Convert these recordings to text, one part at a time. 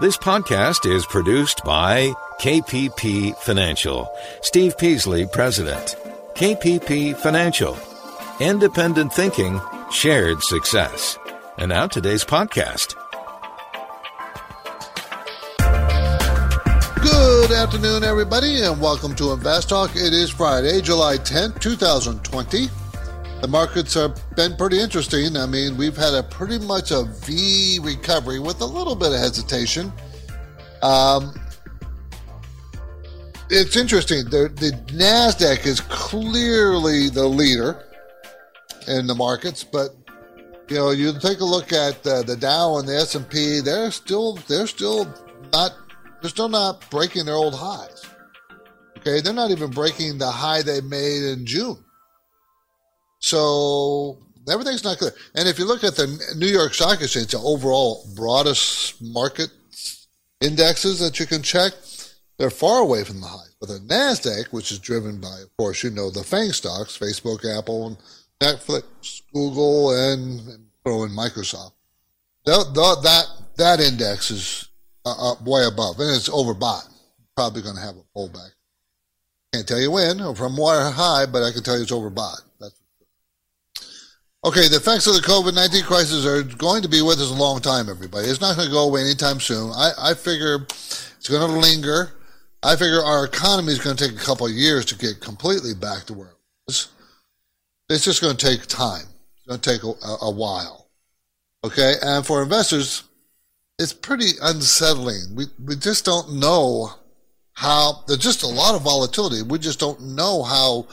This podcast is produced by KPP Financial. Steve Peasley, President. KPP Financial. Independent thinking, shared success. And now today's podcast. Good afternoon, everybody, and welcome to Invest Talk. It is Friday, July 10th, 2020. The markets have been pretty interesting. I mean, we've had a pretty much a V recovery with a little bit of hesitation. Um, it's interesting. The, the Nasdaq is clearly the leader in the markets, but you know, you take a look at uh, the Dow and the S and P. They're still they're still not they're still not breaking their old highs. Okay, they're not even breaking the high they made in June. So everything's not good. And if you look at the New York Stock Exchange, the overall broadest market indexes that you can check, they're far away from the high. But the NASDAQ, which is driven by, of course, you know, the FANG stocks, Facebook, Apple, and Netflix, Google, and, throw in Microsoft. That, that, that index is uh, way above, and it's overbought. Probably going to have a pullback. Can't tell you when or from where high, but I can tell you it's overbought. Okay, the effects of the COVID 19 crisis are going to be with us a long time, everybody. It's not going to go away anytime soon. I, I figure it's going to linger. I figure our economy is going to take a couple of years to get completely back to where it was. It's just going to take time. It's going to take a, a while. Okay, and for investors, it's pretty unsettling. We, we just don't know how, there's just a lot of volatility. We just don't know how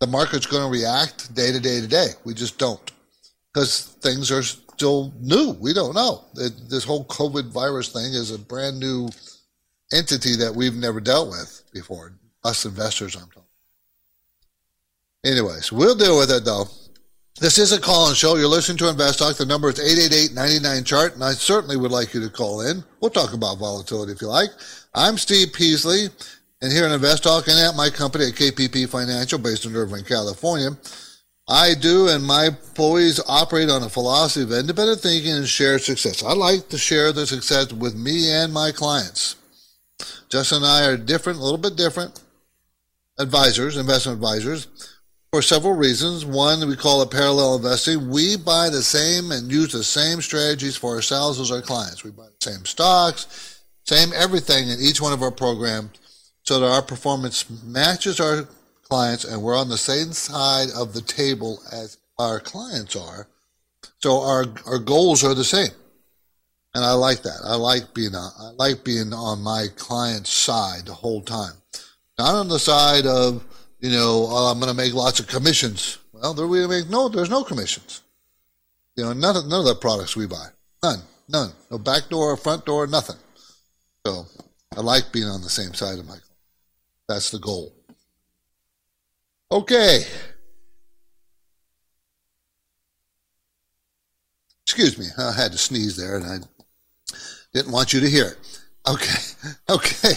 the market's going to react day to day to day. We just don't because things are still new. We don't know. This whole COVID virus thing is a brand new entity that we've never dealt with before. Us investors, I'm talking. Anyways, we'll deal with it though. This is a call-in show. You're listening to Invest Talk. The number is 888-99-CHART, and I certainly would like you to call in. We'll talk about volatility if you like. I'm Steve Peasley. And here in Invest Talk and at my company at KPP Financial, based in Irvine, California, I do and my employees operate on a philosophy of independent thinking and shared success. I like to share the success with me and my clients. Justin and I are different, a little bit different advisors, investment advisors, for several reasons. One, we call it parallel investing. We buy the same and use the same strategies for ourselves as our clients. We buy the same stocks, same everything in each one of our programs so that our performance matches our clients and we're on the same side of the table as our clients are. So our, our goals are the same. And I like that. I like being on, I like being on my client's side the whole time. Not on the side of, you know, oh, I'm going to make lots of commissions. Well, there we make no, there's no commissions. You know, none of, none of the products we buy. None. None. No back door, or front door, nothing. So I like being on the same side of my that's the goal. Okay. Excuse me, I had to sneeze there and I didn't want you to hear it. Okay. Okay.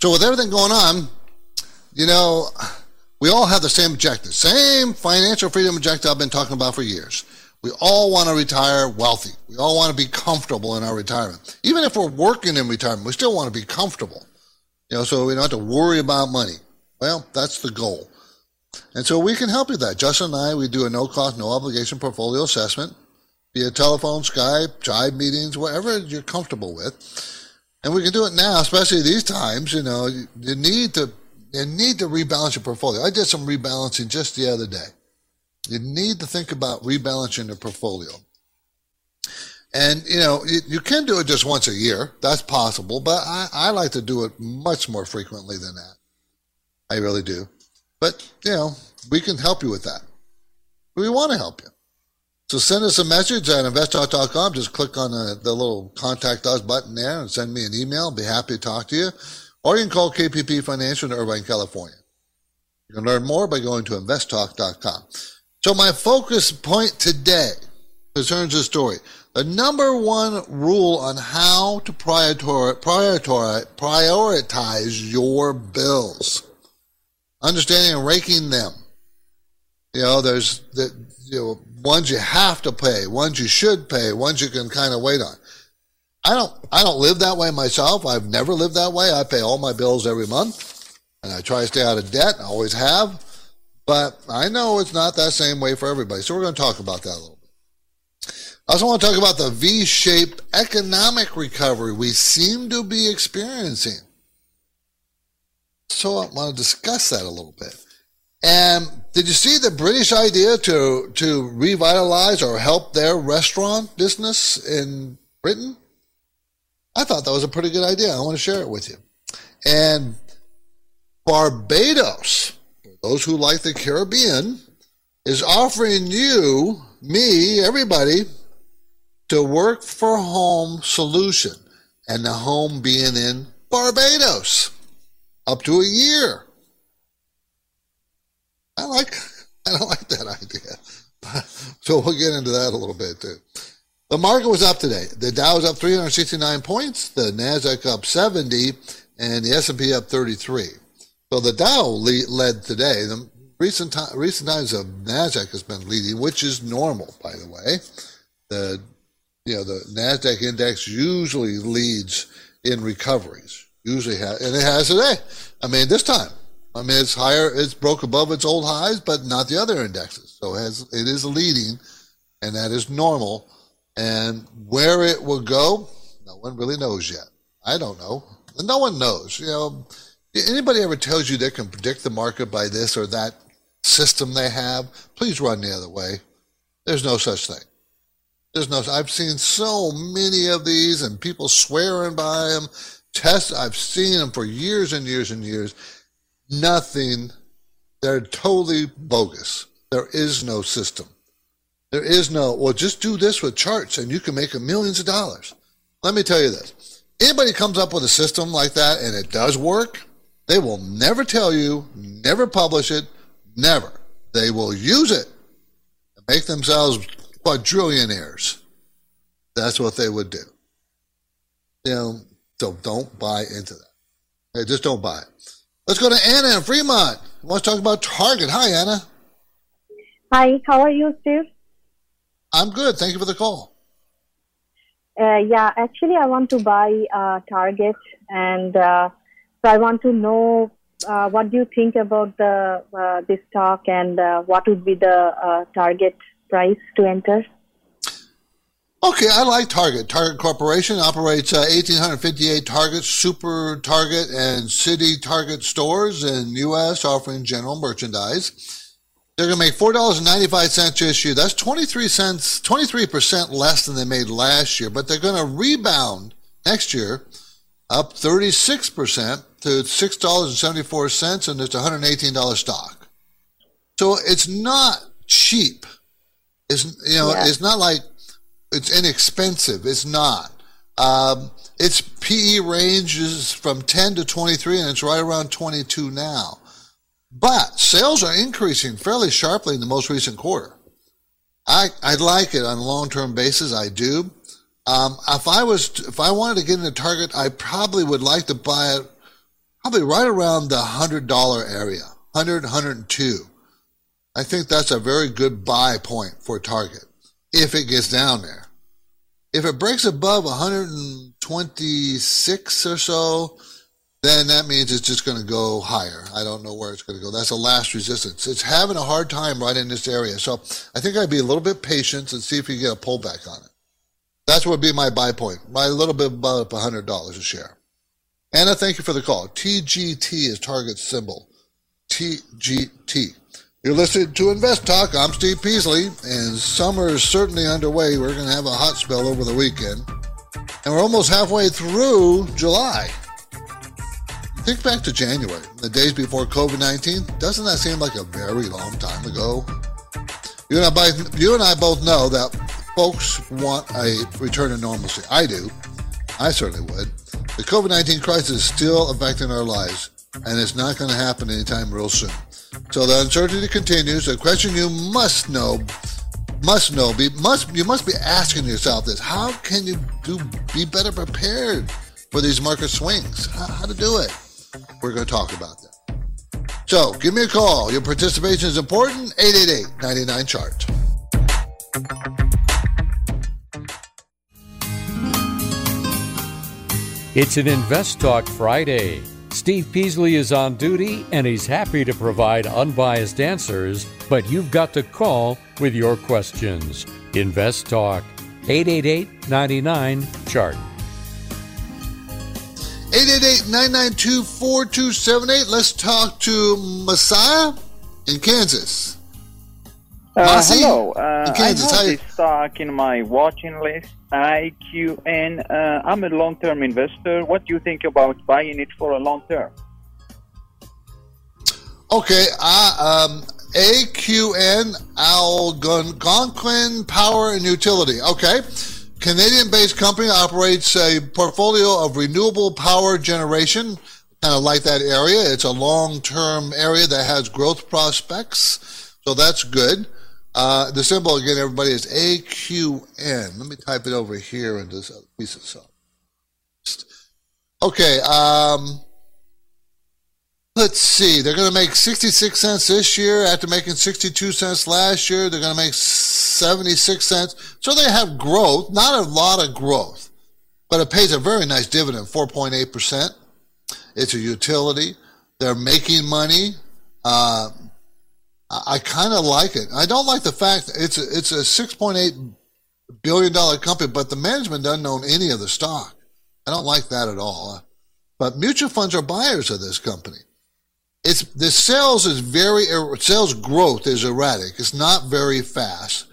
So with everything going on, you know, we all have the same objective, same financial freedom objective I've been talking about for years. We all want to retire wealthy. We all want to be comfortable in our retirement. Even if we're working in retirement, we still want to be comfortable. You know, so we don't have to worry about money. Well, that's the goal. And so we can help you with that. Justin and I, we do a no cost, no obligation portfolio assessment via telephone, Skype, Jive meetings, whatever you're comfortable with. And we can do it now, especially these times. You know, you need to you need to rebalance your portfolio. I did some rebalancing just the other day. You need to think about rebalancing your portfolio. And, you know, you, can do it just once a year. That's possible, but I, I like to do it much more frequently than that. I really do. But, you know, we can help you with that. We want to help you. So send us a message at investtalk.com. Just click on the, the little contact us button there and send me an email. I'll be happy to talk to you. Or you can call KPP Financial in Irvine, California. You can learn more by going to investtalk.com. So my focus point today concerns this story. The number one rule on how to prioritize, your bills. Understanding and ranking them. You know, there's the, you know, ones you have to pay, ones you should pay, ones you can kind of wait on. I don't I don't live that way myself. I've never lived that way. I pay all my bills every month and I try to stay out of debt. I always have. But I know it's not that same way for everybody. So we're going to talk about that a little. I also want to talk about the V-shaped economic recovery we seem to be experiencing. So I want to discuss that a little bit. And did you see the British idea to to revitalize or help their restaurant business in Britain? I thought that was a pretty good idea. I want to share it with you. And Barbados, those who like the Caribbean, is offering you, me, everybody, to work for home solution, and the home being in Barbados, up to a year. I like I don't like that idea. so we'll get into that a little bit too. The market was up today. The Dow was up 369 points, the Nasdaq up 70, and the S&P up 33. So the Dow led today. The recent time, recent times of Nasdaq has been leading, which is normal, by the way. The you know the Nasdaq index usually leads in recoveries. Usually and it has today. I mean, this time I mean, it's higher, it's broke above its old highs, but not the other indexes. So it, has, it is leading, and that is normal. And where it will go, no one really knows yet. I don't know. No one knows. You know, anybody ever tells you they can predict the market by this or that system they have, please run the other way. There's no such thing. There's no. I've seen so many of these, and people swearing by them. Tests. I've seen them for years and years and years nothing. They're totally bogus. There is no system. There is no, well, just do this with charts and you can make millions of dollars. Let me tell you this. Anybody comes up with a system like that and it does work, they will never tell you, never publish it, never. They will use it and make themselves quadrillionaires. That's what they would do. You know, so don't buy into that. Hey, just don't buy it. Let's go to Anna in Fremont. Who wants to talk about Target? Hi, Anna. Hi, how are you, Steve? I'm good. Thank you for the call. Uh, yeah, actually, I want to buy uh, Target, and uh, so I want to know uh, what do you think about the uh, this stock, and uh, what would be the target price to enter? Okay, I like Target. Target Corporation operates uh, 1,858 Target, Super Target, and City Target stores in U.S. offering general merchandise. They're going to make $4.95 this year. That's 23 cents, 23% less than they made last year, but they're going to rebound next year up 36% to $6.74, and it's $118 stock. So it's not cheap. It's, you know, yeah. it's not like it's inexpensive. It's not. Um, its PE ranges from 10 to 23, and it's right around 22 now. But sales are increasing fairly sharply in the most recent quarter. I I like it on a long term basis. I do. Um, if I was to, if I wanted to get into Target, I probably would like to buy it probably right around the hundred dollar area, 100, 102. I think that's a very good buy point for Target if it gets down there. If it breaks above 126 or so, then that means it's just going to go higher. I don't know where it's going to go. That's the last resistance. It's having a hard time right in this area. So I think I'd be a little bit patient and see if you get a pullback on it. That's what would be my buy point. My little bit above $100 a share. Anna, thank you for the call. TGT is target symbol. TGT. You're listening to Invest Talk. I'm Steve Peasley, and summer is certainly underway. We're going to have a hot spell over the weekend, and we're almost halfway through July. Think back to January, the days before COVID 19. Doesn't that seem like a very long time ago? You and, I, you and I both know that folks want a return to normalcy. I do. I certainly would. The COVID 19 crisis is still affecting our lives, and it's not going to happen anytime real soon. So the uncertainty continues. The question you must know, must know, be must you must be asking yourself this: How can you do be better prepared for these market swings? How, how to do it? We're going to talk about that. So give me a call. Your participation is important. 888-99 chart. It's an Invest Talk Friday. Steve Peasley is on duty and he's happy to provide unbiased answers, but you've got to call with your questions. Invest Talk 888 99 Chart. 888-992-4278. Let's talk to Messiah in Kansas. Uh, hello. Uh, in Kansas, I how have you- this stock in my watching list, IQN. Uh, I'm a long-term investor. What do you think about buying it for a long term? Okay, uh, um, AQN Algonquin Power and Utility. Okay. Canadian based company operates a portfolio of renewable power generation. Kind of like that area. It's a long term area that has growth prospects. So that's good. Uh, the symbol again, everybody, is AQN. Let me type it over here into this piece of stuff. Okay. Um, Let's see. They're going to make 66 cents this year after making 62 cents last year. They're going to make 76 cents. So they have growth, not a lot of growth, but it pays a very nice dividend, 4.8%. It's a utility. They're making money. Uh, I, kind of like it. I don't like the fact it's a, it's a 6.8 billion dollar company, but the management doesn't own any of the stock. I don't like that at all. But mutual funds are buyers of this company it's the sales is very er, sales growth is erratic. It's not very fast.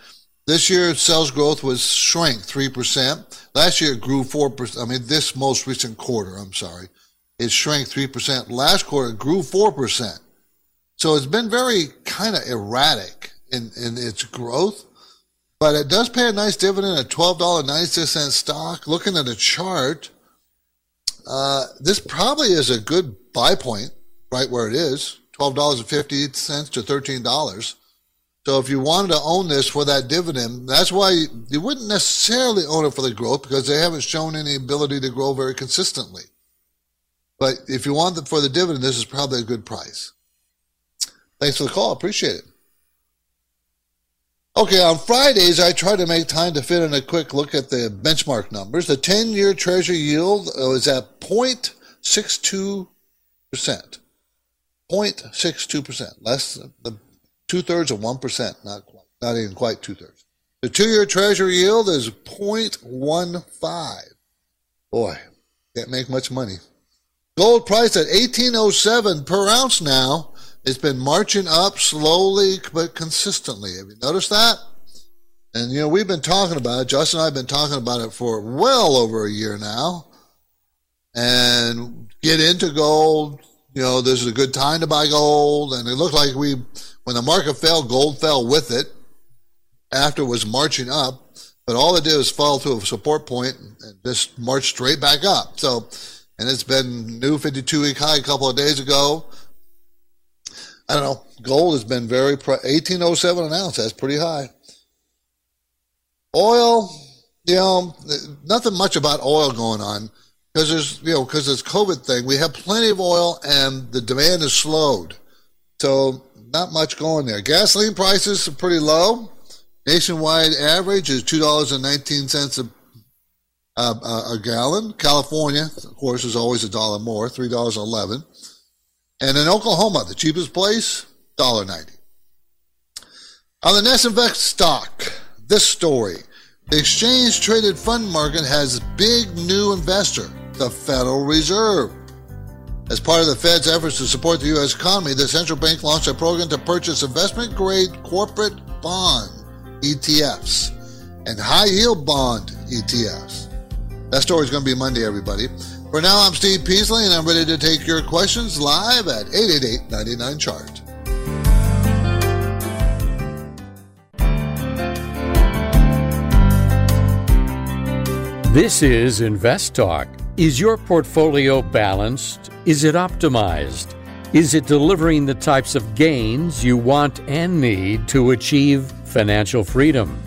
This year, sales growth was shrank three percent. Last year, it grew four percent. I mean, this most recent quarter, I'm sorry, it shrank three percent. Last quarter, it grew four percent. So it's been very kind of erratic in in its growth, but it does pay a nice dividend at twelve dollar ninety six cent stock. Looking at a chart, uh, this probably is a good buy point right where it is $12.50 to thirteen dollars. So if you wanted to own this for that dividend, that's why you wouldn't necessarily own it for the growth because they haven't shown any ability to grow very consistently. But if you want it for the dividend, this is probably a good price. Thanks for the call. Appreciate it. Okay, on Fridays, I try to make time to fit in a quick look at the benchmark numbers. The 10 year treasury yield uh, is at 0.62%. 0.62%, less than two thirds of 1%, not quite, not even quite two thirds. The two year treasury yield is 0.15. Boy, can't make much money. Gold price at 1807 per ounce now. It's been marching up slowly but consistently. Have you noticed that? And you know, we've been talking about it. Justin and I have been talking about it for well over a year now. And get into gold. You know, this is a good time to buy gold. And it looked like we, when the market fell, gold fell with it after it was marching up. But all it did was fall to a support point and just march straight back up. So, and it's been new 52 week high a couple of days ago. I don't know. Gold has been very, pre- 1807 an ounce. That's pretty high. Oil, you know, nothing much about oil going on because there's, you know, because this COVID thing, we have plenty of oil and the demand is slowed. So not much going there. Gasoline prices are pretty low. Nationwide average is $2.19 a, a, a gallon. California, of course, is always a dollar more, $3.11. And in Oklahoma, the cheapest place, $1.90. On the Nesinvest stock, this story. The exchange traded fund market has a big new investor, the Federal Reserve. As part of the Fed's efforts to support the U.S. economy, the central bank launched a program to purchase investment grade corporate bond ETFs and high yield bond ETFs. That story is going to be Monday, everybody. For now, I'm Steve Peasley, and I'm ready to take your questions live at 888 99 Chart. This is Invest Talk. Is your portfolio balanced? Is it optimized? Is it delivering the types of gains you want and need to achieve financial freedom?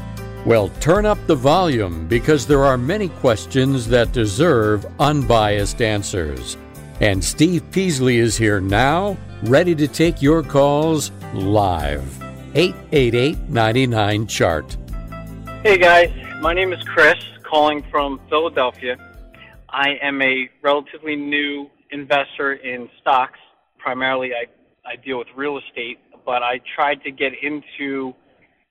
Well, turn up the volume because there are many questions that deserve unbiased answers. And Steve Peasley is here now, ready to take your calls live. 888 99 Chart. Hey guys, my name is Chris, calling from Philadelphia. I am a relatively new investor in stocks. Primarily, I, I deal with real estate, but I tried to get into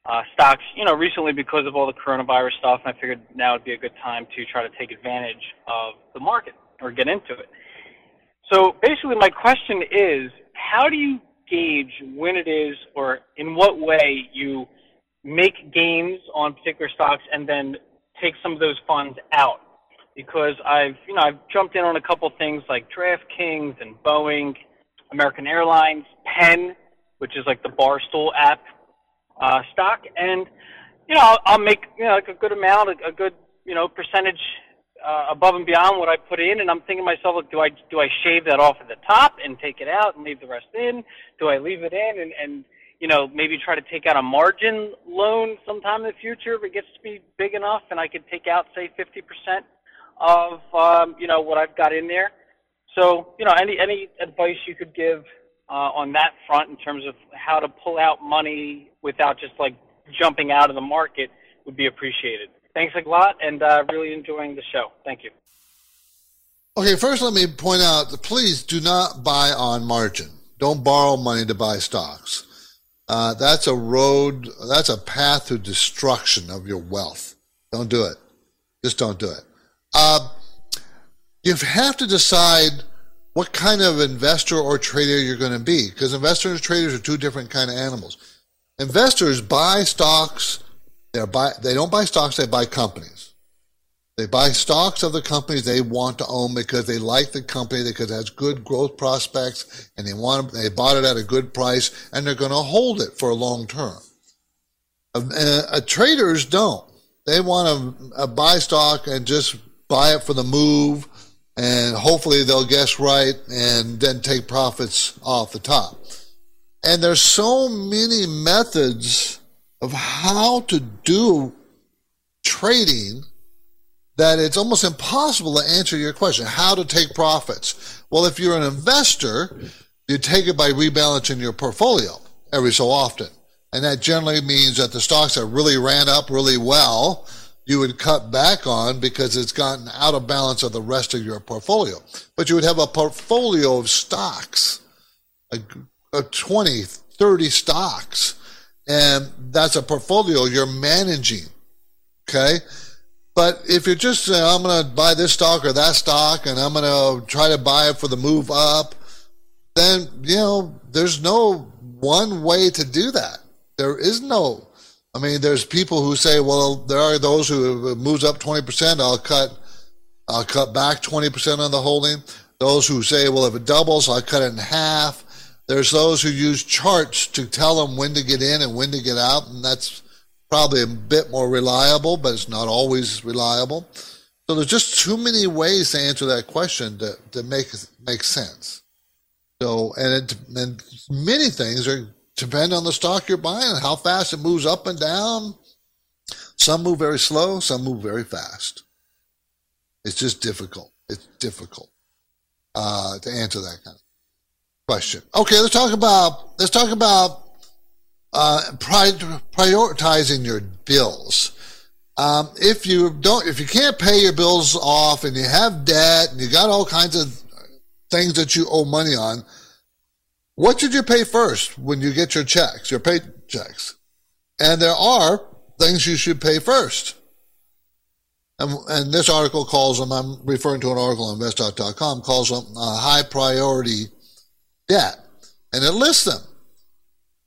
uh, stocks, you know, recently because of all the coronavirus stuff, and I figured now would be a good time to try to take advantage of the market or get into it. So basically, my question is, how do you gauge when it is or in what way you make gains on particular stocks and then take some of those funds out? Because I've, you know, I've jumped in on a couple things like DraftKings and Boeing, American Airlines, Penn, which is like the Barstool app uh, stock, and you know I'll, I'll make you know like a good amount, a, a good you know percentage uh, above and beyond what I put in, and I'm thinking to myself, like, do I do I shave that off at the top and take it out and leave the rest in? Do I leave it in and and you know maybe try to take out a margin loan sometime in the future if it gets to be big enough and I could take out say 50 percent of um, you know what I've got in there. So you know any any advice you could give uh, on that front in terms of how to pull out money without just like jumping out of the market would be appreciated. Thanks a lot, and uh, really enjoying the show. Thank you. Okay, first let me point out that please do not buy on margin. Don't borrow money to buy stocks. Uh, that's a road, that's a path to destruction of your wealth. Don't do it. Just don't do it. Uh, you have to decide what kind of investor or trader you're going to be because investors and traders are two different kind of animals. Investors buy stocks. They buy. They don't buy stocks. They buy companies. They buy stocks of the companies they want to own because they like the company because it has good growth prospects and they want. They bought it at a good price and they're going to hold it for a long term. Uh, uh, traders don't. They want to uh, buy stock and just buy it for the move and hopefully they'll guess right and then take profits off the top. And there's so many methods of how to do trading that it's almost impossible to answer your question how to take profits. Well, if you're an investor, you take it by rebalancing your portfolio every so often. And that generally means that the stocks that really ran up really well you would cut back on because it's gotten out of balance of the rest of your portfolio. But you would have a portfolio of stocks, a, a 20, 30 stocks, and that's a portfolio you're managing. Okay. But if you're just saying, I'm going to buy this stock or that stock and I'm going to try to buy it for the move up, then, you know, there's no one way to do that. There is no I mean, there's people who say, well, there are those who uh, moves up 20%, I'll cut, I'll cut back 20% on the holding. Those who say, well, if it doubles, I'll cut it in half. There's those who use charts to tell them when to get in and when to get out, and that's probably a bit more reliable, but it's not always reliable. So there's just too many ways to answer that question to, to make make sense. So and it, and many things are depend on the stock you're buying and how fast it moves up and down. Some move very slow, some move very fast. It's just difficult. It's difficult uh, to answer that kind of question. Okay, let's talk about let's talk about uh, prioritizing your bills. Um, if you don't, if you can't pay your bills off and you have debt and you got all kinds of things that you owe money on, what should you pay first when you get your checks, your paychecks? And there are things you should pay first. And, and this article calls them, I'm referring to an article on investtalk.com, calls them a high priority debt. And it lists them.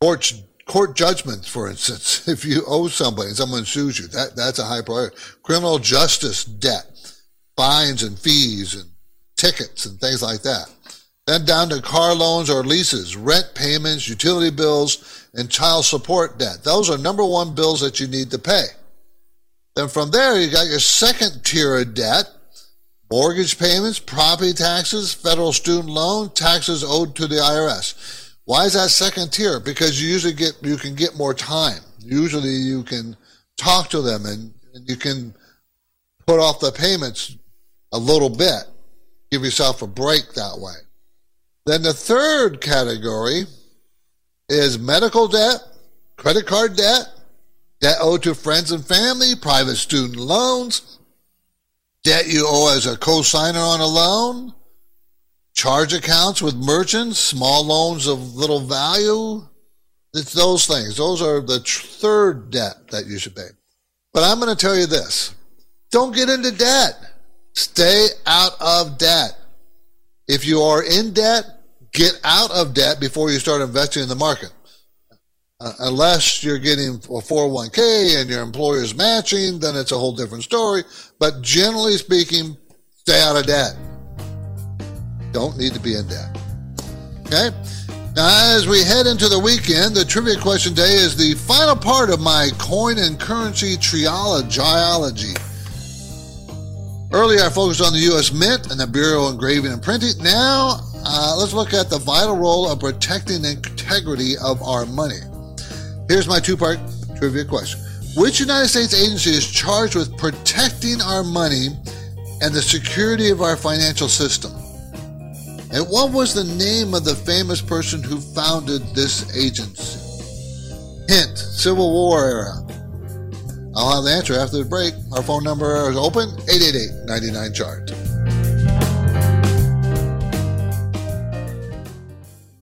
Court, court judgments, for instance, if you owe somebody and someone sues you, that, that's a high priority. Criminal justice debt, fines and fees and tickets and things like that. Then down to car loans or leases, rent payments, utility bills, and child support debt. Those are number one bills that you need to pay. Then from there, you got your second tier of debt, mortgage payments, property taxes, federal student loan, taxes owed to the IRS. Why is that second tier? Because you usually get, you can get more time. Usually you can talk to them and, and you can put off the payments a little bit. Give yourself a break that way. Then the third category is medical debt, credit card debt, debt owed to friends and family, private student loans, debt you owe as a co-signer on a loan, charge accounts with merchants, small loans of little value. It's those things. Those are the third debt that you should pay. But I'm going to tell you this. Don't get into debt. Stay out of debt. If you are in debt, get out of debt before you start investing in the market. Uh, unless you're getting a 401k and your employer's matching, then it's a whole different story. But generally speaking, stay out of debt. Don't need to be in debt. Okay? Now, as we head into the weekend, the trivia question day is the final part of my coin and currency triology. Earlier, I focused on the U.S. Mint and the Bureau of Engraving and Printing. Now, uh, let's look at the vital role of protecting the integrity of our money. Here's my two part trivia question Which United States agency is charged with protecting our money and the security of our financial system? And what was the name of the famous person who founded this agency? Hint Civil War era. I'll have the answer after the break. Our phone number is open 888 99 chart.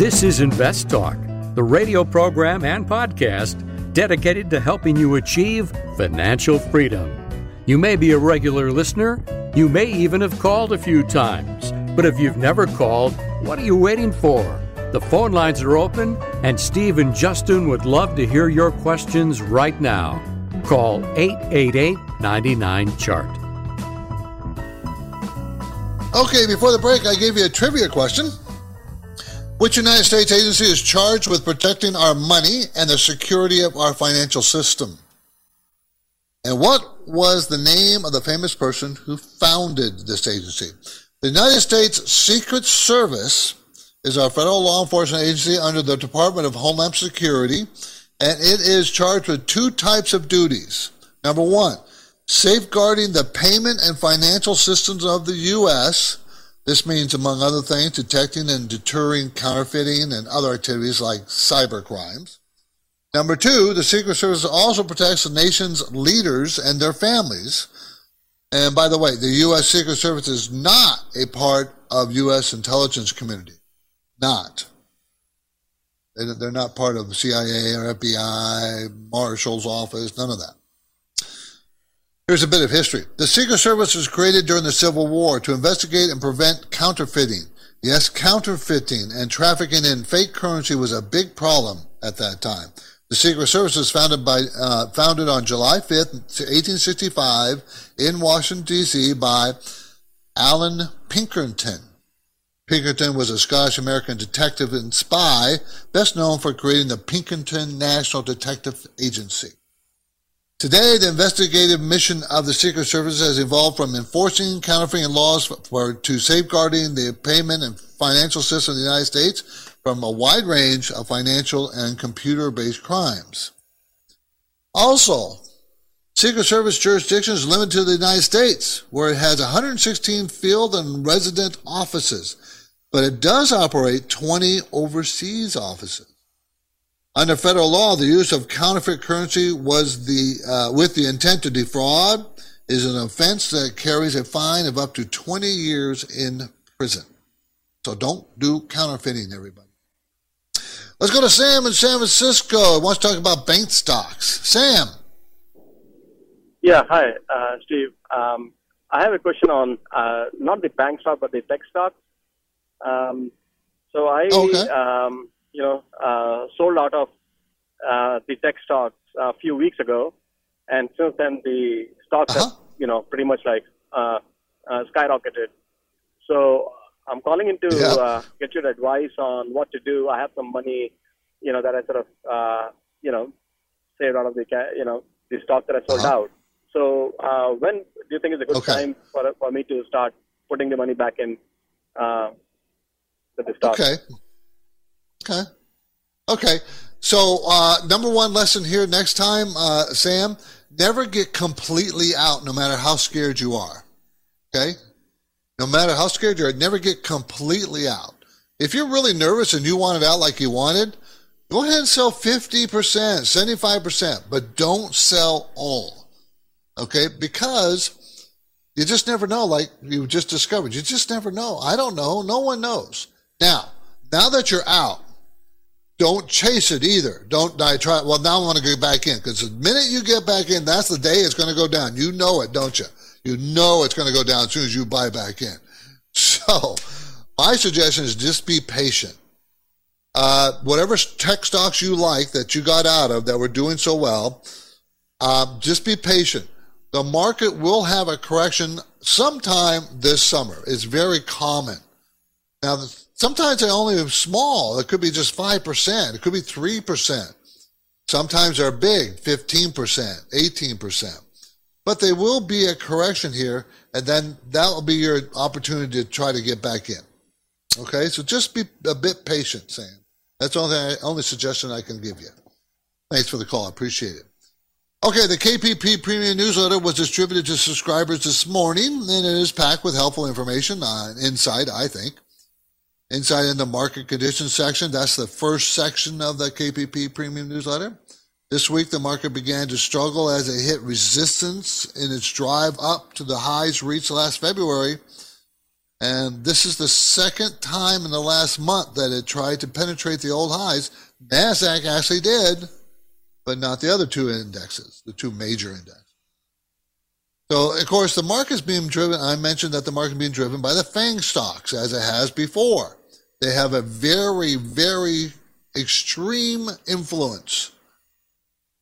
This is Invest Talk, the radio program and podcast dedicated to helping you achieve financial freedom. You may be a regular listener, you may even have called a few times, but if you've never called, what are you waiting for? The phone lines are open, and Steve and Justin would love to hear your questions right now. Call 888 99 Chart. Okay, before the break, I gave you a trivia question. Which United States agency is charged with protecting our money and the security of our financial system? And what was the name of the famous person who founded this agency? The United States Secret Service is our federal law enforcement agency under the Department of Homeland Security, and it is charged with two types of duties. Number one, safeguarding the payment and financial systems of the U.S. This means, among other things, detecting and deterring counterfeiting and other activities like cyber crimes. Number two, the Secret Service also protects the nation's leaders and their families. And by the way, the U.S. Secret Service is not a part of U.S. intelligence community. Not. They're not part of the CIA or FBI, Marshall's office, none of that. Here's a bit of history. The Secret Service was created during the Civil War to investigate and prevent counterfeiting. Yes, counterfeiting and trafficking in fake currency was a big problem at that time. The Secret Service was founded by uh, founded on July 5th, 1865, in Washington D.C. by Allan Pinkerton. Pinkerton was a Scottish American detective and spy, best known for creating the Pinkerton National Detective Agency. Today, the investigative mission of the Secret Service has evolved from enforcing counterfeiting laws for, to safeguarding the payment and financial system of the United States from a wide range of financial and computer-based crimes. Also, Secret Service jurisdiction is limited to the United States, where it has 116 field and resident offices, but it does operate 20 overseas offices. Under federal law, the use of counterfeit currency was the uh, with the intent to defraud is an offense that carries a fine of up to 20 years in prison. So don't do counterfeiting, everybody. Let's go to Sam in San Francisco. He wants to talk about bank stocks. Sam. Yeah, hi, uh, Steve. Um, I have a question on uh, not the bank stock, but the tech stocks. Um, so I okay. um, you know, uh, sold out of uh, the tech stocks a few weeks ago, and since then the stocks uh-huh. have, you know, pretty much like uh, uh, skyrocketed. So I'm calling in to yeah. uh, get your advice on what to do. I have some money, you know, that I sort of, uh, you know, saved out of the, you know, the stock that I sold uh-huh. out. So uh, when do you think is a good okay. time for for me to start putting the money back in uh, the stock? Okay. Okay. Okay. So, uh, number one lesson here next time, uh, Sam, never get completely out no matter how scared you are. Okay? No matter how scared you are, never get completely out. If you're really nervous and you want it out like you wanted, go ahead and sell 50%, 75%, but don't sell all. Okay? Because you just never know, like you just discovered. You just never know. I don't know. No one knows. Now, now that you're out, don't chase it either. Don't I try. Well, now I want to get back in because the minute you get back in, that's the day it's going to go down. You know it, don't you? You know it's going to go down as soon as you buy back in. So, my suggestion is just be patient. Uh, whatever tech stocks you like that you got out of that were doing so well, uh, just be patient. The market will have a correction sometime this summer. It's very common. Now, Sometimes they're only small. It could be just 5%. It could be 3%. Sometimes they're big, 15%, 18%. But there will be a correction here, and then that will be your opportunity to try to get back in. Okay, so just be a bit patient, Sam. That's the only, only suggestion I can give you. Thanks for the call. I appreciate it. Okay, the KPP Premium Newsletter was distributed to subscribers this morning, and it is packed with helpful information on insight, I think. Inside in the market conditions section, that's the first section of the KPP premium newsletter. This week, the market began to struggle as it hit resistance in its drive up to the highs reached last February. And this is the second time in the last month that it tried to penetrate the old highs. NASDAQ actually did, but not the other two indexes, the two major indexes. So, of course, the market is being driven. I mentioned that the market being driven by the FANG stocks, as it has before. They have a very, very extreme influence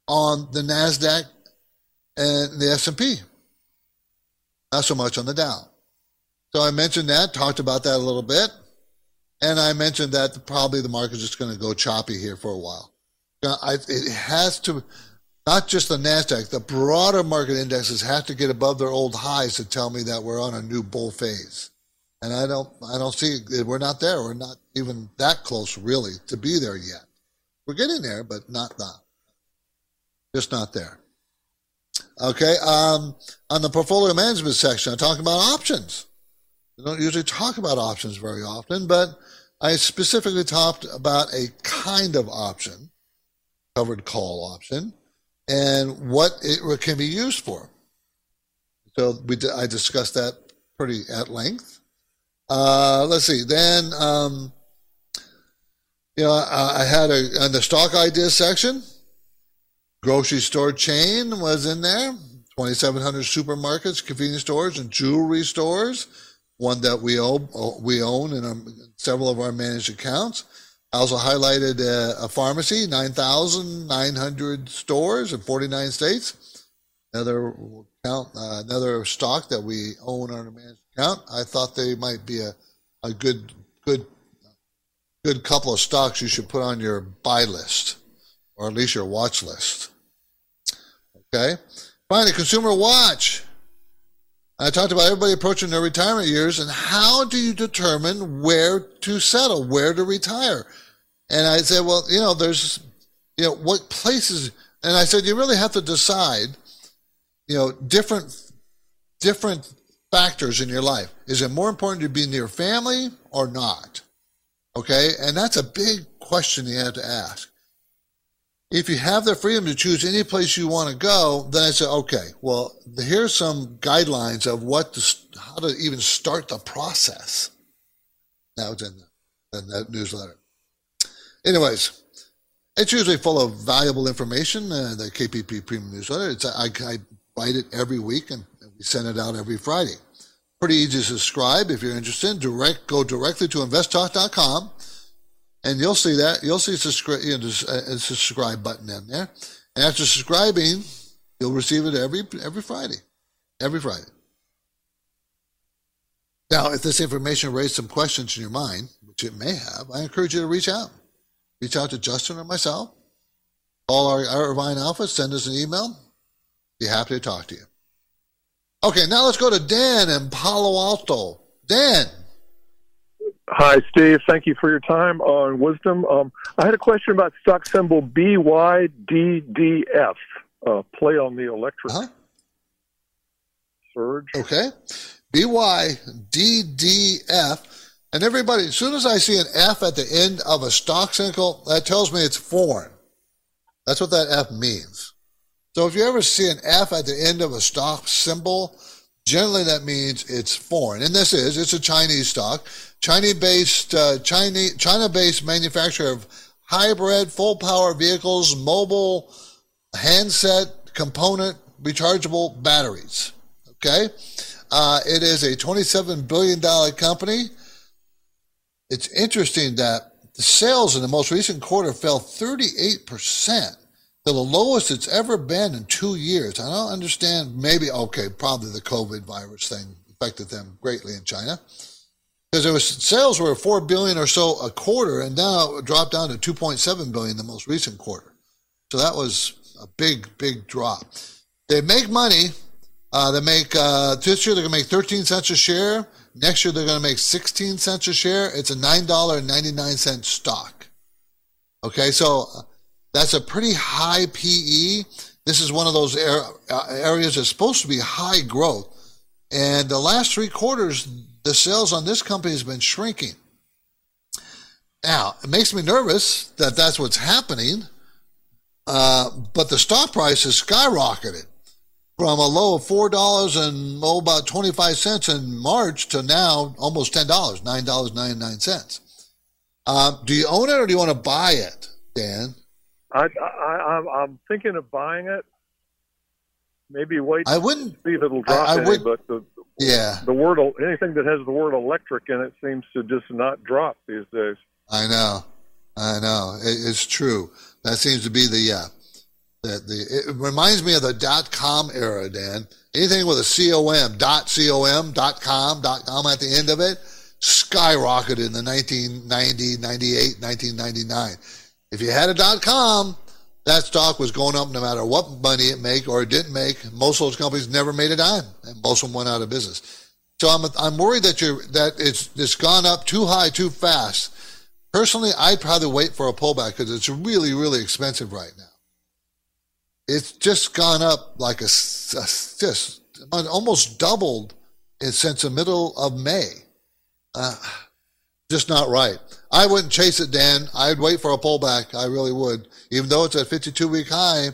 on the Nasdaq and the S&P. Not so much on the Dow. So I mentioned that, talked about that a little bit, and I mentioned that probably the market is just going to go choppy here for a while. It has to, not just the Nasdaq, the broader market indexes have to get above their old highs to tell me that we're on a new bull phase. And I don't, I don't see, we're not there. We're not even that close really to be there yet. We're getting there, but not that. Just not there. Okay. Um, on the portfolio management section, I'm talking about options. I don't usually talk about options very often, but I specifically talked about a kind of option, covered call option, and what it can be used for. So we, I discussed that pretty at length. Uh, let's see. Then, um, you know, I, I had a on the stock ideas section. Grocery store chain was in there. 2,700 supermarkets, convenience stores, and jewelry stores. One that we own, we own in, our, in several of our managed accounts. I also highlighted a, a pharmacy, 9,900 stores in 49 states. Another account, uh, another stock that we own on a managed account. I thought they might be a, a good, good, good couple of stocks you should put on your buy list, or at least your watch list. Okay. Finally, Consumer Watch. I talked about everybody approaching their retirement years and how do you determine where to settle, where to retire? And I said, well, you know, there's, you know, what places, and I said, you really have to decide, you know, different, different factors in your life. Is it more important to be near family or not? Okay. And that's a big question you have to ask if you have the freedom to choose any place you want to go, then I say, okay, well, here's some guidelines of what to, how to even start the process. Now it's in, the, in that newsletter. Anyways, it's usually full of valuable information. Uh, the KPP Premium Newsletter. It's I, I write it every week and we send it out every Friday. Pretty easy to subscribe if you're interested. Direct go directly to investtalk.com and you'll see that you'll see subscribe you know, a uh, uh, subscribe button in there. And after subscribing, you'll receive it every every Friday, every Friday. Now, if this information raised some questions in your mind, which it may have, I encourage you to reach out. Reach out to Justin or myself. Call our, our Irvine office, send us an email. Be happy to talk to you. Okay, now let's go to Dan in Palo Alto. Dan. Hi, Steve. Thank you for your time on Wisdom. Um, I had a question about stock symbol BYDDF. Uh, play on the electric uh-huh. surge. Okay. BYDDF. And everybody, as soon as I see an F at the end of a stock symbol, that tells me it's foreign. That's what that F means. So if you ever see an F at the end of a stock symbol, generally that means it's foreign. And this is, it's a Chinese stock. China-based uh, China China-based manufacturer of hybrid full power vehicles, mobile handset component rechargeable batteries. Okay, uh, it is a 27 billion dollar company. It's interesting that the sales in the most recent quarter fell 38 percent to the lowest it's ever been in two years. I don't understand. Maybe okay, probably the COVID virus thing affected them greatly in China because there was sales were four billion or so a quarter, and now it dropped down to two point seven billion the most recent quarter. So that was a big, big drop. They make money. Uh, they make uh, this year they're going to make thirteen cents a share. Next year they're going to make sixteen cents a share. It's a nine dollar and ninety nine cent stock. Okay, so that's a pretty high PE. This is one of those uh, areas that's supposed to be high growth. And the last three quarters, the sales on this company has been shrinking. Now, it makes me nervous that that's what's happening, uh, but the stock price has skyrocketed from a low of four dollars and oh, about twenty five cents in March to now almost ten dollars, nine dollars ninety nine cents. Uh, do you own it or do you want to buy it, Dan? I, I, I'm thinking of buying it. maybe wait. I wouldn't see if it'll drop I, I any, would, but the yeah, the word anything that has the word electric in it seems to just not drop these days. I know, I know, it, it's true. That seems to be the uh, the the. It reminds me of the dot com era, Dan. Anything with a com dot com dot com dot com at the end of it skyrocketed in the 1990, 98, 1999. If you had a dot com, that stock was going up no matter what money it made or it didn't make. Most of those companies never made a dime, and most of them went out of business. So I'm I'm worried that you're that it's it's gone up too high too fast. Personally, I'd probably wait for a pullback because it's really really expensive right now. It's just gone up like a, a just almost doubled since the middle of May. Uh, just not right. I wouldn't chase it, Dan. I'd wait for a pullback. I really would. Even though it's at 52 week high,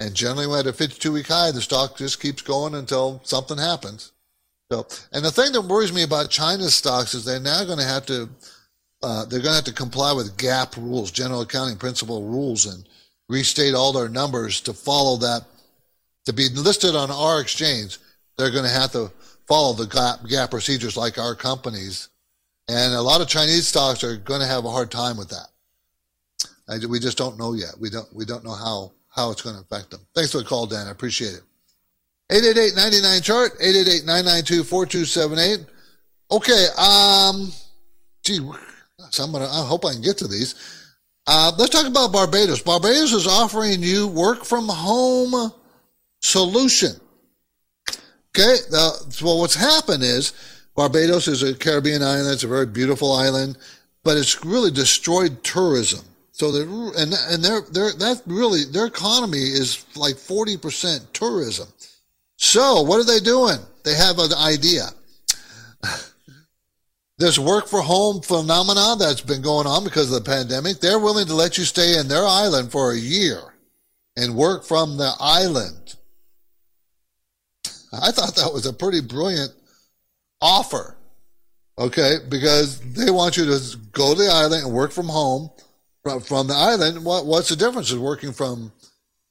and generally when at a 52 week high, the stock just keeps going until something happens. So, and the thing that worries me about China's stocks is they're now going to have to, uh, they're going to have to comply with GAAP rules, general accounting principle rules, and restate all their numbers to follow that. To be listed on our exchange, they're going to have to follow the GAAP, GAAP procedures like our companies and a lot of Chinese stocks are going to have a hard time with that. I, we just don't know yet. We don't we don't know how how it's going to affect them. Thanks for the call, Dan. I appreciate it. 888-99 chart 888-992-4278. Okay, um gee, I'm gonna I hope I can get to these. Uh, let's talk about Barbados. Barbados is offering you work from home solution. Okay, well, what's happened is Barbados is a Caribbean island. It's a very beautiful island, but it's really destroyed tourism. So and and they're, they're, that really, their economy is like 40% tourism. So what are they doing? They have an idea. This work for home phenomena that's been going on because of the pandemic. They're willing to let you stay in their island for a year and work from the island. I thought that was a pretty brilliant offer. Okay, because they want you to go to the island and work from home from, the island. What, what's the difference in working from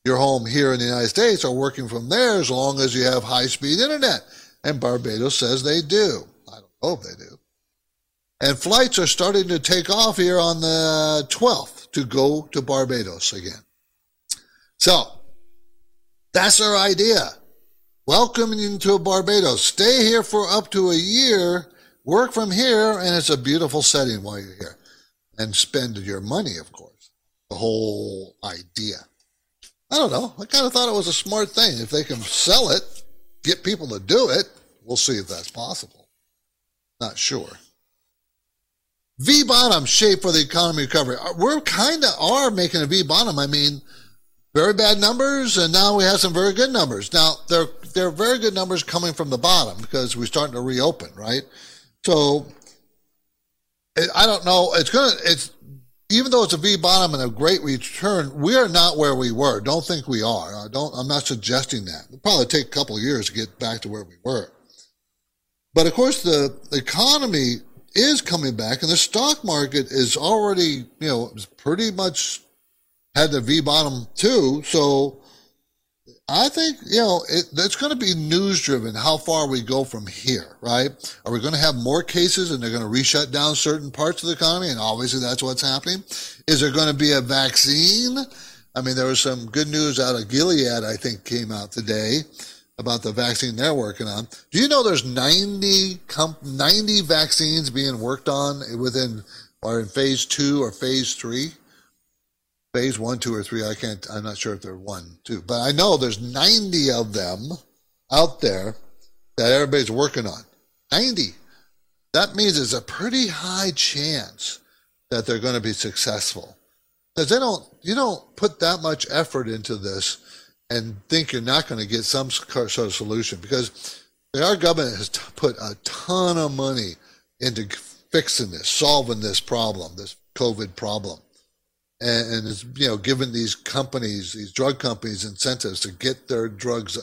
your home here in the United States or working from there as long as you have high speed internet? And Barbados says they do. I don't know if they do. And flights are starting to take off here on the 12th to go to Barbados again. So that's our idea. Welcome to Barbados. Stay here for up to a year, work from here, and it's a beautiful setting while you're here. And spend your money, of course. The whole idea. I don't know. I kind of thought it was a smart thing. If they can sell it, get people to do it, we'll see if that's possible. Not sure. V bottom shape for the economy recovery. Uh, we're kind of are making a V bottom. I mean, very bad numbers, and now we have some very good numbers. Now they're they're very good numbers coming from the bottom because we're starting to reopen, right? So I don't know. It's gonna. It's even though it's a V bottom and a great return, we are not where we were. Don't think we are. I don't. I'm not suggesting that. It'll probably take a couple of years to get back to where we were. But of course, the economy is coming back, and the stock market is already, you know, pretty much had the V bottom too. So I think, you know, it, it's going to be news driven how far we go from here, right? Are we going to have more cases and they're going to reshut down certain parts of the economy? And obviously that's what's happening. Is there going to be a vaccine? I mean, there was some good news out of Gilead, I think, came out today about the vaccine they're working on. Do you know there's 90, 90 vaccines being worked on within or in phase two or phase three? Phase one, two, or three. I can't, I'm not sure if they're one, two, but I know there's 90 of them out there that everybody's working on. 90. That means there's a pretty high chance that they're going to be successful. Because they don't, you don't put that much effort into this and think you're not going to get some sort of solution because our government has put a ton of money into fixing this, solving this problem, this COVID problem and, and is you know giving these companies, these drug companies, incentives to get their drugs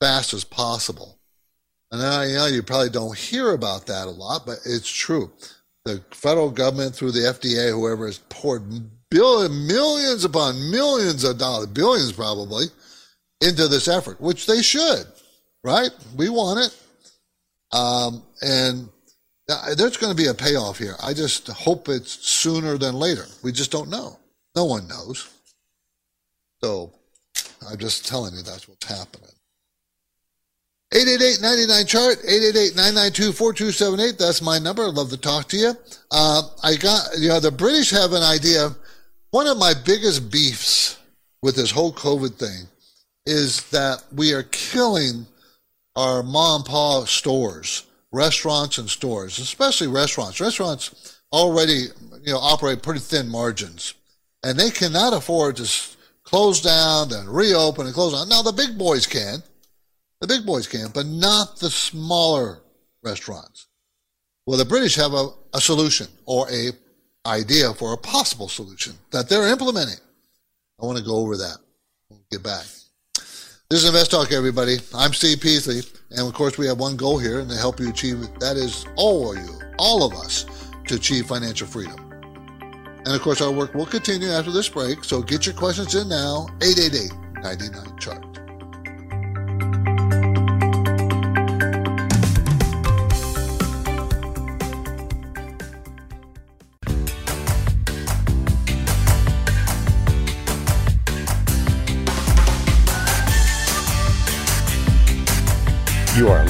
fast as possible. And I know you probably don't hear about that a lot, but it's true. The federal government, through the FDA, whoever has poured billion, millions upon millions of dollars, billions probably, into this effort, which they should, right? We want it. Um, and there's going to be a payoff here. I just hope it's sooner than later. We just don't know. No one knows. So I'm just telling you that's what's happening. 888-99 chart 888-992-4278 that's my number i'd love to talk to you uh, i got you know the british have an idea one of my biggest beefs with this whole covid thing is that we are killing our mom and pop stores restaurants and stores especially restaurants restaurants already you know operate pretty thin margins and they cannot afford to close down and reopen and close down now the big boys can the big boys can, but not the smaller restaurants. Well, the British have a, a solution or a idea for a possible solution that they're implementing. I want to go over that. We'll get back. This is Invest Talk, everybody. I'm Steve Peasley, and of course, we have one goal here, and to help you achieve it, that is all of you, all of us, to achieve financial freedom. And of course, our work will continue after this break, so get your questions in now, 888 99 chart.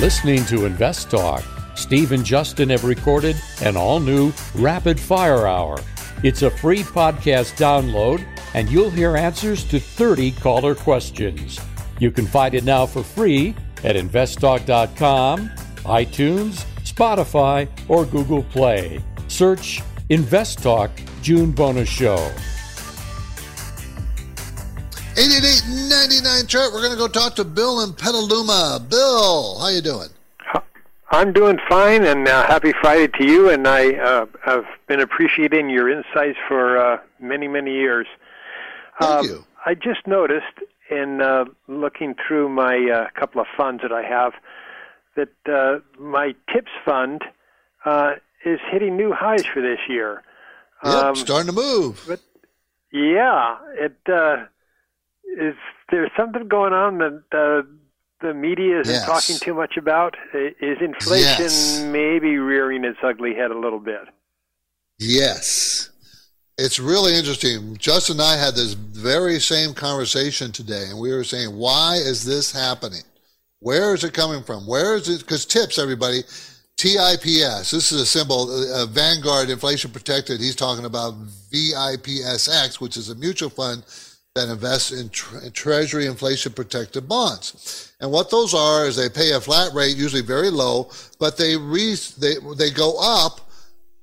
Listening to Invest Talk. Steve and Justin have recorded an all new Rapid Fire Hour. It's a free podcast download, and you'll hear answers to 30 caller questions. You can find it now for free at investtalk.com, iTunes, Spotify, or Google Play. Search Invest Talk June Bonus Show. 888-99 chart. We're going to go talk to Bill in Petaluma. Bill, how you doing? I'm doing fine, and uh, happy Friday to you. And I uh, have been appreciating your insights for uh, many, many years. Thank um, you. I just noticed in uh, looking through my uh, couple of funds that I have that uh, my tips fund is hitting new highs for this year. Yep, um, starting to move. But yeah, it is there something going on that uh, the media isn't yes. talking too much about? Is inflation yes. maybe rearing its ugly head a little bit? Yes. It's really interesting. Justin and I had this very same conversation today, and we were saying, why is this happening? Where is it coming from? Where is it? Because TIPS, everybody, TIPS, this is a symbol, uh, Vanguard Inflation Protected. He's talking about VIPSX, which is a mutual fund that invest in tre- Treasury inflation protected bonds. And what those are is they pay a flat rate, usually very low, but they re- they they go up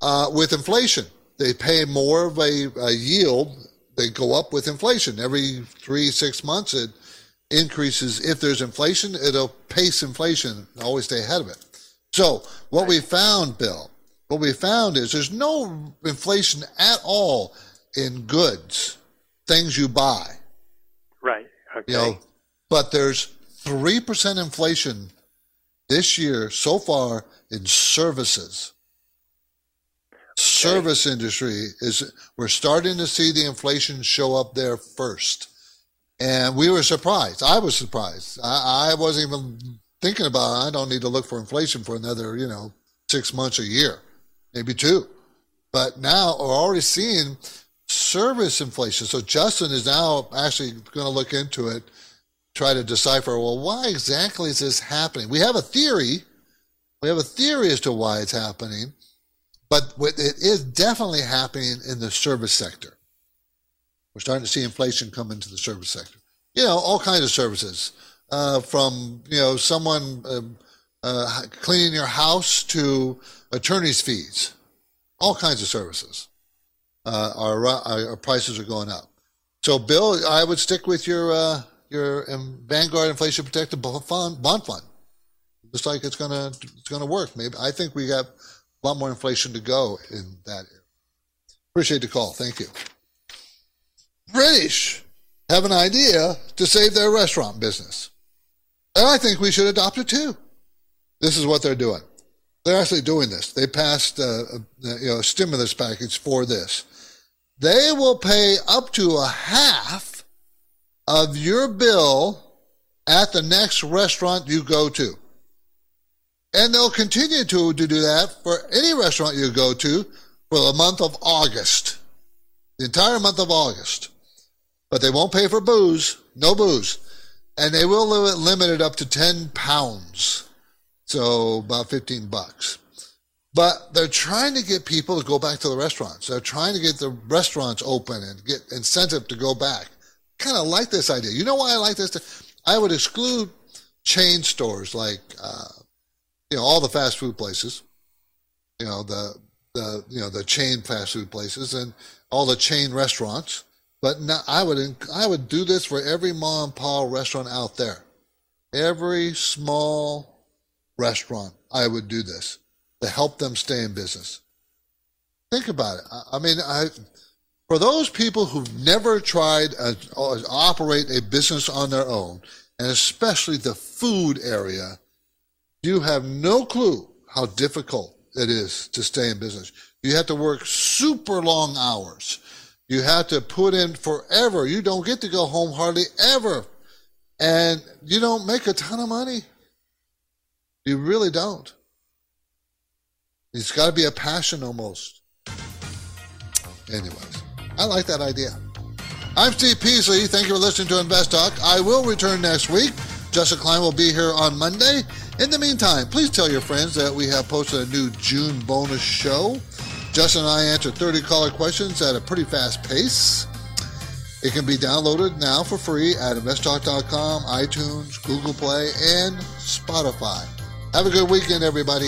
uh, with inflation. They pay more of a, a, yield. They go up with inflation every three six months. It increases. If there's inflation, it'll pace inflation. Always stay ahead of it. So what we found, Bill, what we found is there's no inflation at all in goods things you buy. Right. Okay. You know, but there's three percent inflation this year so far in services. Okay. Service industry is we're starting to see the inflation show up there first. And we were surprised. I was surprised. I, I wasn't even thinking about it. I don't need to look for inflation for another, you know, six months a year, maybe two. But now we're already seeing service inflation. So Justin is now actually going to look into it, try to decipher, well, why exactly is this happening? We have a theory. We have a theory as to why it's happening, but it is definitely happening in the service sector. We're starting to see inflation come into the service sector. You know, all kinds of services, uh, from you know someone uh, uh, cleaning your house to attorney's fees, all kinds of services uh, our, our prices are going up. So, Bill, I would stick with your uh, your Vanguard Inflation Protected Bond Fund. Looks like it's gonna it's gonna work. Maybe I think we got a lot more inflation to go in that. Area. Appreciate the call. Thank you. British have an idea to save their restaurant business, and I think we should adopt it too. This is what they're doing. They're actually doing this. They passed uh, a, you know, a stimulus package for this they will pay up to a half of your bill at the next restaurant you go to. And they'll continue to, to do that for any restaurant you go to for the month of August. The entire month of August. But they won't pay for booze. No booze. And they will limit it up to 10 pounds. So about 15 bucks. But they're trying to get people to go back to the restaurants. They're trying to get the restaurants open and get incentive to go back. Kind of like this idea. You know why I like this? I would exclude chain stores like, uh, you know, all the fast food places, you know, the, the, you know, the chain fast food places and all the chain restaurants. But I would, I would do this for every mom and pop restaurant out there. Every small restaurant, I would do this to help them stay in business. Think about it. I, mean, I, for those people who've never tried to operate a business on their own, and especially the food area, you have no clue how difficult it is to stay in business. You have to work super long hours. You have to put in forever. You don't get to go home hardly ever. And you don't make a ton of money. You really don't. It's got to be a passion almost. Anyways, I like that idea. I'm Steve Peasley. Thank you for listening to Invest Talk. I will return next week. Justin Klein will be here on Monday. In the meantime, please tell your friends that we have posted a new June bonus show. Justin and I answer 30 caller questions at a pretty fast pace. It can be downloaded now for free at investtalk.com, iTunes, Google Play, and Spotify. Have a good weekend, everybody.